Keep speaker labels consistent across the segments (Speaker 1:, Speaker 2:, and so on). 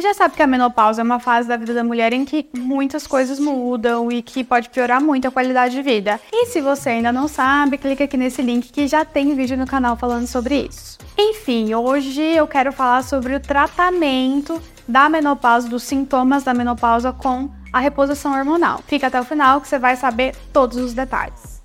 Speaker 1: Você já sabe que a menopausa é uma fase da vida da mulher em que muitas coisas mudam e que pode piorar muito a qualidade de vida. E se você ainda não sabe, clica aqui nesse link que já tem vídeo no canal falando sobre isso. Enfim, hoje eu quero falar sobre o tratamento da menopausa, dos sintomas da menopausa com a reposição hormonal. Fica até o final que você vai saber todos os detalhes.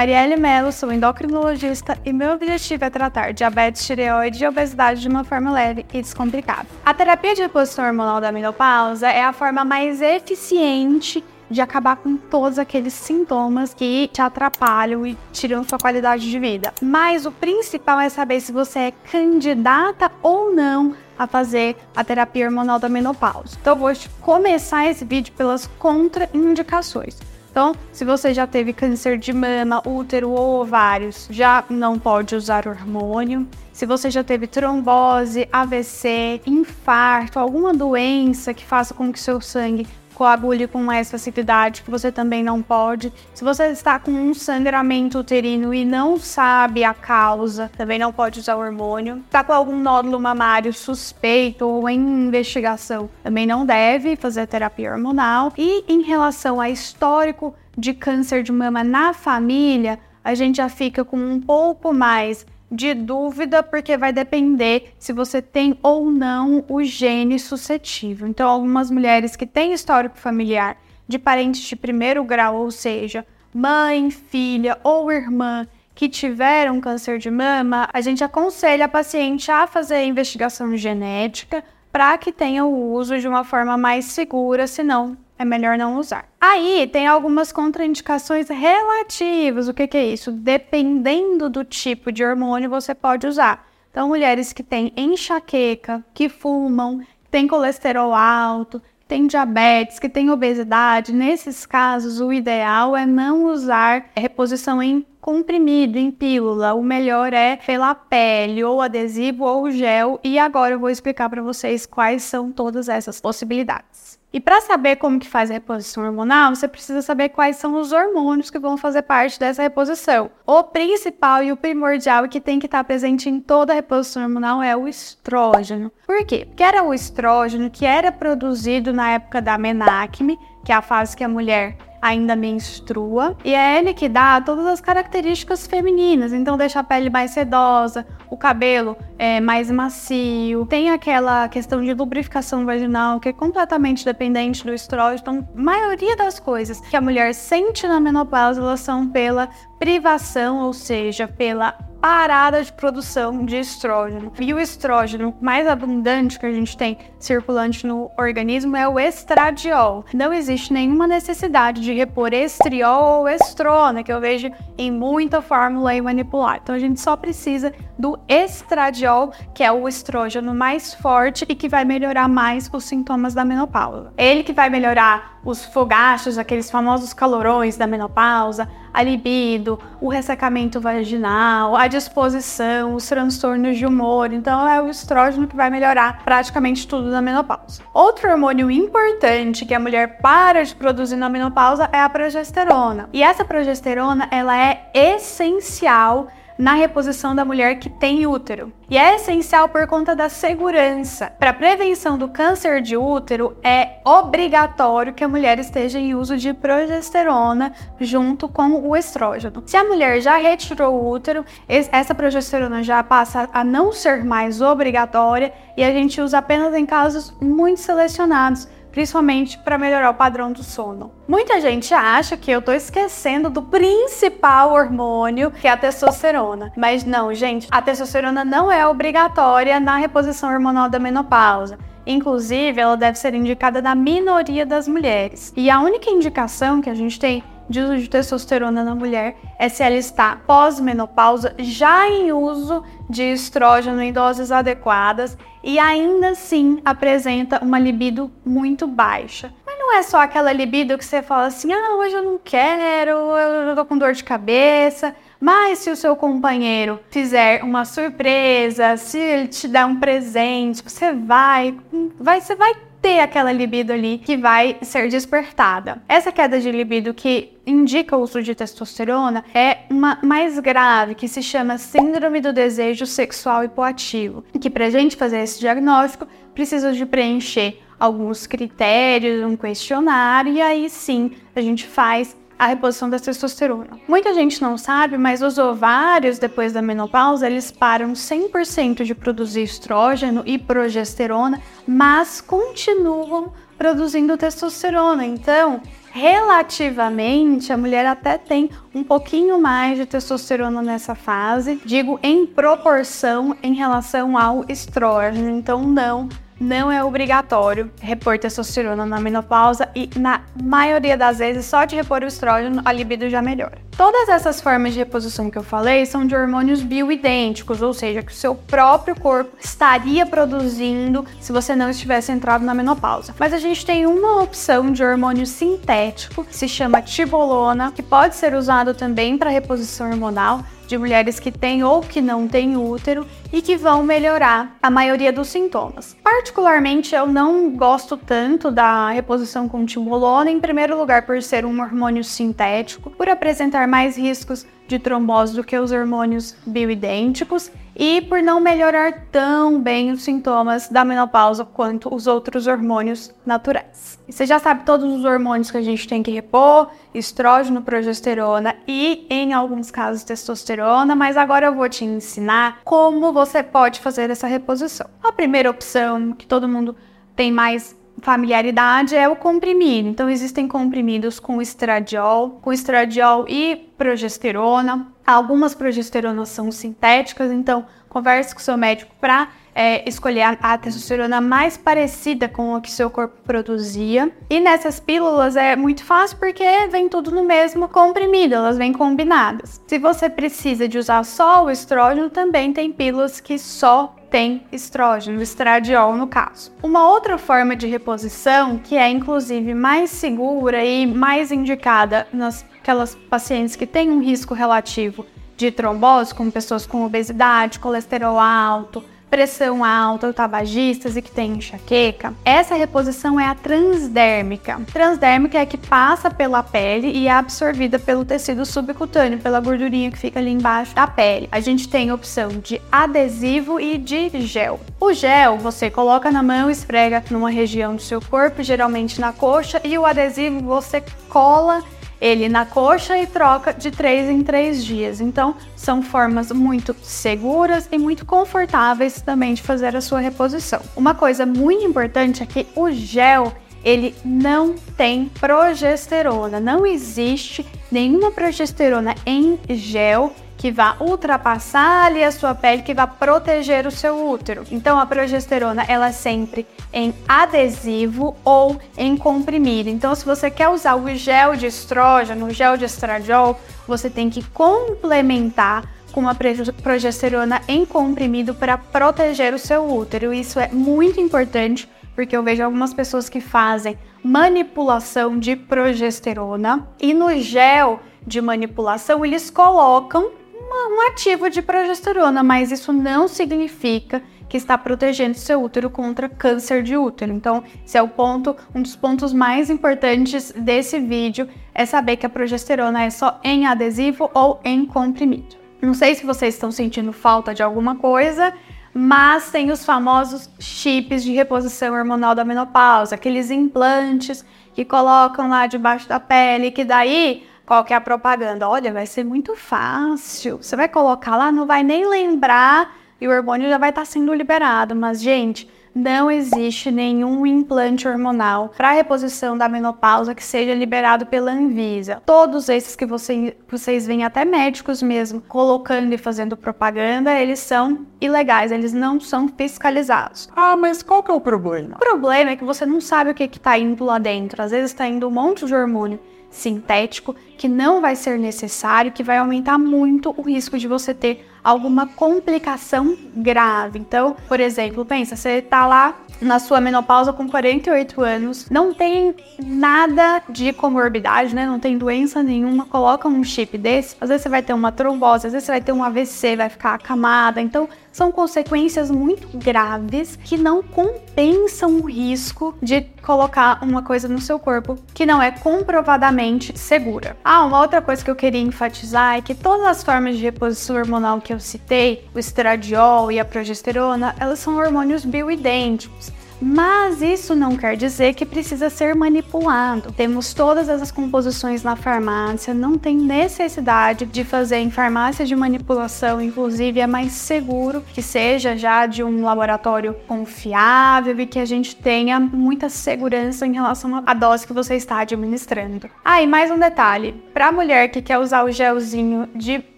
Speaker 1: Marielle Mello, sou endocrinologista e meu objetivo é tratar diabetes, tireoide e obesidade de uma forma leve e descomplicada. A terapia de reposição hormonal da menopausa é a forma mais eficiente de acabar com todos aqueles sintomas que te atrapalham e tiram sua qualidade de vida. Mas o principal é saber se você é candidata ou não a fazer a terapia hormonal da menopausa. Então, vou começar esse vídeo pelas contraindicações. Então, se você já teve câncer de mama, útero ou ovários, já não pode usar hormônio. Se você já teve trombose, AVC, infarto, alguma doença que faça com que seu sangue coagule com mais facilidade, que você também não pode. Se você está com um sangramento uterino e não sabe a causa, também não pode usar hormônio. Está com algum nódulo mamário suspeito ou em investigação, também não deve fazer terapia hormonal. E em relação a histórico de câncer de mama na família, a gente já fica com um pouco mais de dúvida, porque vai depender se você tem ou não o gene suscetível. Então, algumas mulheres que têm histórico familiar de parentes de primeiro grau, ou seja, mãe, filha ou irmã que tiveram câncer de mama, a gente aconselha a paciente a fazer a investigação genética para que tenha o uso de uma forma mais segura, senão é melhor não usar. Aí tem algumas contraindicações relativas. O que, que é isso? Dependendo do tipo de hormônio, você pode usar. Então, mulheres que têm enxaqueca, que fumam, que têm colesterol alto, tem diabetes, que tem obesidade, nesses casos o ideal é não usar reposição em comprimido, em pílula. O melhor é pela pele, ou adesivo ou gel. E agora eu vou explicar para vocês quais são todas essas possibilidades. E para saber como que faz a reposição hormonal, você precisa saber quais são os hormônios que vão fazer parte dessa reposição. O principal e o primordial que tem que estar presente em toda a reposição hormonal é o estrógeno. Por quê? Porque era o estrógeno que era produzido na época da menacme, que é a fase que a mulher ainda menstrua, e é ele que dá todas as características femininas, então deixa a pele mais sedosa, o cabelo é mais macio, tem aquela questão de lubrificação vaginal que é completamente dependente do estrógeno. Então, a maioria das coisas que a mulher sente na menopausa, elas são pela privação, ou seja, pela parada de produção de estrógeno. E o estrógeno mais abundante que a gente tem circulante no organismo é o estradiol. Não existe nenhuma necessidade de repor estriol ou estrona, que eu vejo em muita fórmula aí manipular. Então a gente só precisa do estradiol, que é o estrógeno mais forte e que vai melhorar mais os sintomas da menopausa. Ele que vai melhorar os fogachos, aqueles famosos calorões da menopausa, a libido, o ressecamento vaginal, a disposição, os transtornos de humor. Então é o estrógeno que vai melhorar praticamente tudo na menopausa. Outro hormônio importante que a mulher para de produzir na menopausa é a progesterona. E essa progesterona, ela é essencial na reposição da mulher que tem útero. E é essencial por conta da segurança. Para prevenção do câncer de útero, é obrigatório que a mulher esteja em uso de progesterona junto com o estrógeno. Se a mulher já retirou o útero, essa progesterona já passa a não ser mais obrigatória e a gente usa apenas em casos muito selecionados principalmente para melhorar o padrão do sono. Muita gente acha que eu estou esquecendo do principal hormônio, que é a testosterona. Mas não, gente, a testosterona não é obrigatória na reposição hormonal da menopausa. Inclusive, ela deve ser indicada na minoria das mulheres. E a única indicação que a gente tem de uso de testosterona na mulher é se ela está pós-menopausa, já em uso de estrógeno em doses adequadas e ainda assim apresenta uma libido muito baixa. Mas não é só aquela libido que você fala assim: ah, hoje eu não quero, eu tô com dor de cabeça. Mas se o seu companheiro fizer uma surpresa, se ele te der um presente, você vai, vai você vai ter aquela libido ali que vai ser despertada. Essa queda de libido que indica o uso de testosterona é uma mais grave, que se chama síndrome do desejo sexual hipoativo, que para a gente fazer esse diagnóstico precisa de preencher alguns critérios, um questionário e aí sim a gente faz a reposição da testosterona. Muita gente não sabe, mas os ovários, depois da menopausa, eles param 100% de produzir estrógeno e progesterona, mas continuam produzindo testosterona. Então, relativamente, a mulher até tem um pouquinho mais de testosterona nessa fase, digo em proporção em relação ao estrógeno. Então, não não é obrigatório repor testosterona na menopausa e, na maioria das vezes, só de repor o estrógeno, a libido já melhora. Todas essas formas de reposição que eu falei são de hormônios bioidênticos, ou seja, que o seu próprio corpo estaria produzindo se você não estivesse entrado na menopausa. Mas a gente tem uma opção de hormônio sintético, que se chama tibolona, que pode ser usado também para reposição hormonal, de mulheres que têm ou que não têm útero e que vão melhorar a maioria dos sintomas. Particularmente, eu não gosto tanto da reposição com timolona, em primeiro lugar por ser um hormônio sintético, por apresentar mais riscos de trombose do que os hormônios bioidênticos e por não melhorar tão bem os sintomas da menopausa quanto os outros hormônios naturais. E você já sabe todos os hormônios que a gente tem que repor: estrógeno, progesterona e, em alguns casos, testosterona. Mas agora eu vou te ensinar como você pode fazer essa reposição. A primeira opção que todo mundo tem mais familiaridade é o comprimido. Então, existem comprimidos com estradiol, com estradiol e progesterona. Algumas progesteronas são sintéticas, então converse com seu médico para é, escolher a, a, testosterona mais parecida com a que seu corpo produzia. E nessas pílulas é muito fácil porque vem tudo no mesmo comprimido, elas vêm combinadas. Se você precisa de usar só o estrógeno, também tem pílulas que só tem estrógeno, estradiol no caso. Uma outra forma de reposição, que é inclusive mais segura e mais indicada nas aquelas pacientes que têm um risco relativo de trombose, como pessoas com obesidade, colesterol alto, pressão alta, tabagistas e que têm enxaqueca, essa reposição é a transdérmica. Transdérmica é a que passa pela pele e é absorvida pelo tecido subcutâneo, pela gordurinha que fica ali embaixo da pele. A gente tem a opção de adesivo e de gel. O gel você coloca na mão, esfrega numa região do seu corpo, geralmente na coxa, e o adesivo você cola ele na coxa e troca de três em três dias. Então, são formas muito seguras e muito confortáveis também de fazer a sua reposição. Uma coisa muito importante é que o gel ele não tem progesterona, não existe nenhuma progesterona em gel que vá ultrapassar ali a sua pele, que vá proteger o seu útero. Então a progesterona ela é sempre em adesivo ou em comprimido. Então se você quer usar o gel de estrógeno, o gel de estradiol, você tem que complementar com uma progesterona em comprimido para proteger o seu útero. Isso é muito importante porque eu vejo algumas pessoas que fazem manipulação de progesterona e no gel de manipulação eles colocam um ativo de progesterona, mas isso não significa que está protegendo seu útero contra câncer de útero. Então, esse é o ponto, um dos pontos mais importantes desse vídeo é saber que a progesterona é só em adesivo ou em comprimido. Não sei se vocês estão sentindo falta de alguma coisa, mas tem os famosos chips de reposição hormonal da menopausa, aqueles implantes que colocam lá debaixo da pele, que daí qual que é a propaganda? Olha, vai ser muito fácil. Você vai colocar lá, não vai nem lembrar e o hormônio já vai estar tá sendo liberado. Mas, gente, não existe nenhum implante hormonal para reposição da menopausa que seja liberado pela Anvisa. Todos esses que você, vocês veem, até médicos mesmo, colocando e fazendo propaganda, eles são ilegais, eles não são fiscalizados.
Speaker 2: Ah, mas qual que é o problema?
Speaker 1: O problema é que você não sabe o que está indo lá dentro. Às vezes está indo um monte de hormônio sintético que não vai ser necessário, que vai aumentar muito o risco de você ter alguma complicação grave. Então, por exemplo, pensa, você tá lá na sua menopausa com 48 anos, não tem nada de comorbidade, né? Não tem doença nenhuma, coloca um chip desse, às vezes você vai ter uma trombose, às vezes você vai ter um AVC, vai ficar acamada. Então, são consequências muito graves que não compensam o risco de colocar uma coisa no seu corpo que não é comprovadamente segura. Ah, uma outra coisa que eu queria enfatizar é que todas as formas de reposição hormonal que eu citei, o estradiol e a progesterona, elas são hormônios bioidênticos. Mas isso não quer dizer que precisa ser manipulado. Temos todas essas composições na farmácia, não tem necessidade de fazer em farmácia de manipulação, inclusive é mais seguro que seja já de um laboratório confiável e que a gente tenha muita segurança em relação à dose que você está administrando. Ah, e mais um detalhe: para mulher que quer usar o gelzinho de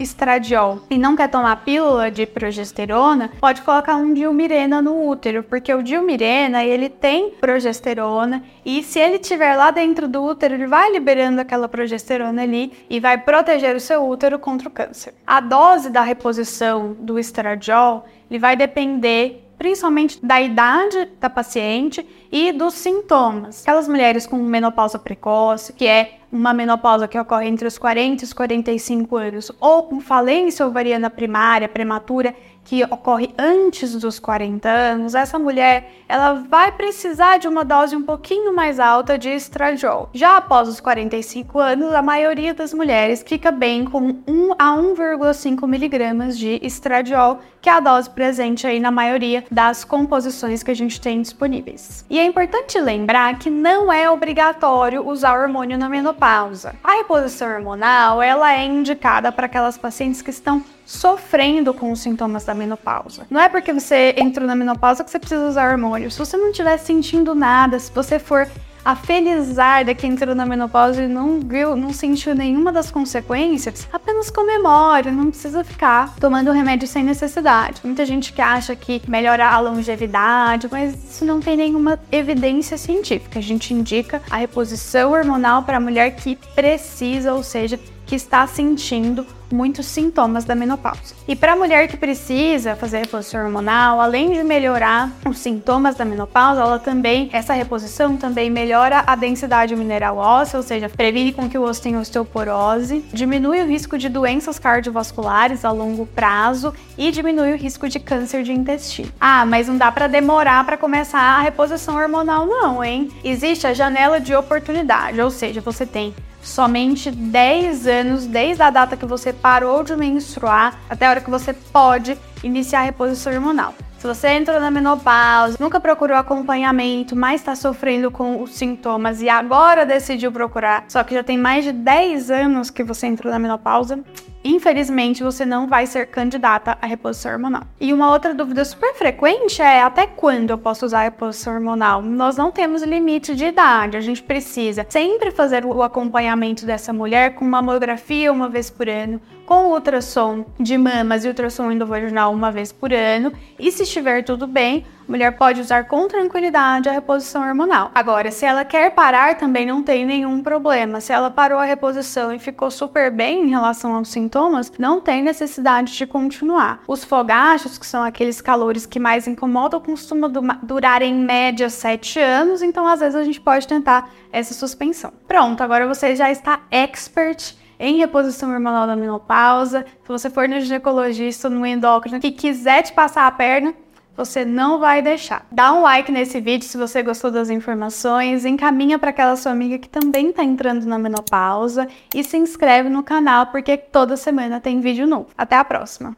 Speaker 1: estradiol e não quer tomar pílula de progesterona, pode colocar um dilmirena no útero, porque o dilmirena ele tem progesterona e se ele estiver lá dentro do útero, ele vai liberando aquela progesterona ali e vai proteger o seu útero contra o câncer. A dose da reposição do estradiol ele vai depender principalmente da idade da paciente e dos sintomas. Aquelas mulheres com menopausa precoce, que é uma menopausa que ocorre entre os 40 e os 45 anos, ou com falência ovariana primária, prematura, que ocorre antes dos 40 anos, essa mulher ela vai precisar de uma dose um pouquinho mais alta de estradiol. Já após os 45 anos, a maioria das mulheres fica bem com 1 a 1,5 miligramas de estradiol, que é a dose presente aí na maioria das composições que a gente tem disponíveis. E é importante lembrar que não é obrigatório usar hormônio na menopausa. A reposição hormonal ela é indicada para aquelas pacientes que estão sofrendo com os sintomas da menopausa. Não é porque você entrou na menopausa que você precisa usar hormônio. Se você não estiver sentindo nada, se você for a felizarda que entrou na menopausa e não viu, não sentiu nenhuma das consequências, apenas comemore, não precisa ficar tomando remédio sem necessidade. Muita gente que acha que melhora a longevidade, mas isso não tem nenhuma evidência científica. A gente indica a reposição hormonal para a mulher que precisa, ou seja, que está sentindo muitos sintomas da menopausa. E para a mulher que precisa fazer reposição hormonal, além de melhorar os sintomas da menopausa, ela também, essa reposição também melhora a densidade mineral óssea, ou seja, previne com que o osso tenha osteoporose, diminui o risco de doenças cardiovasculares a longo prazo e diminui o risco de câncer de intestino. Ah, mas não dá para demorar para começar a reposição hormonal não, hein? Existe a janela de oportunidade, ou seja, você tem somente 10 anos desde a data que você parou de menstruar até a hora que você pode iniciar a reposição hormonal. Se você entrou na menopausa, nunca procurou acompanhamento, mas está sofrendo com os sintomas e agora decidiu procurar, só que já tem mais de 10 anos que você entrou na menopausa, infelizmente você não vai ser candidata à reposição hormonal. E uma outra dúvida super frequente é até quando eu posso usar a reposição hormonal? Nós não temos limite de idade, a gente precisa sempre fazer o acompanhamento dessa mulher com mamografia uma vez por ano, com ultrassom de mamas e ultrassom endovaginal uma vez por ano, e se estiver tudo bem, a mulher pode usar com tranquilidade a reposição hormonal. Agora, se ela quer parar, também não tem nenhum problema. Se ela parou a reposição e ficou super bem em relação aos sintomas, não tem necessidade de continuar. Os fogachos, que são aqueles calores que mais incomodam, costumam durar em média 7 anos, então às vezes a gente pode tentar essa suspensão. Pronto, agora você já está expert em reposição hormonal da menopausa. Se você for no ginecologista, no endócrino, que quiser te passar a perna, você não vai deixar. Dá um like nesse vídeo se você gostou das informações, encaminha para aquela sua amiga que também está entrando na menopausa e se inscreve no canal porque toda semana tem vídeo novo. Até a próxima!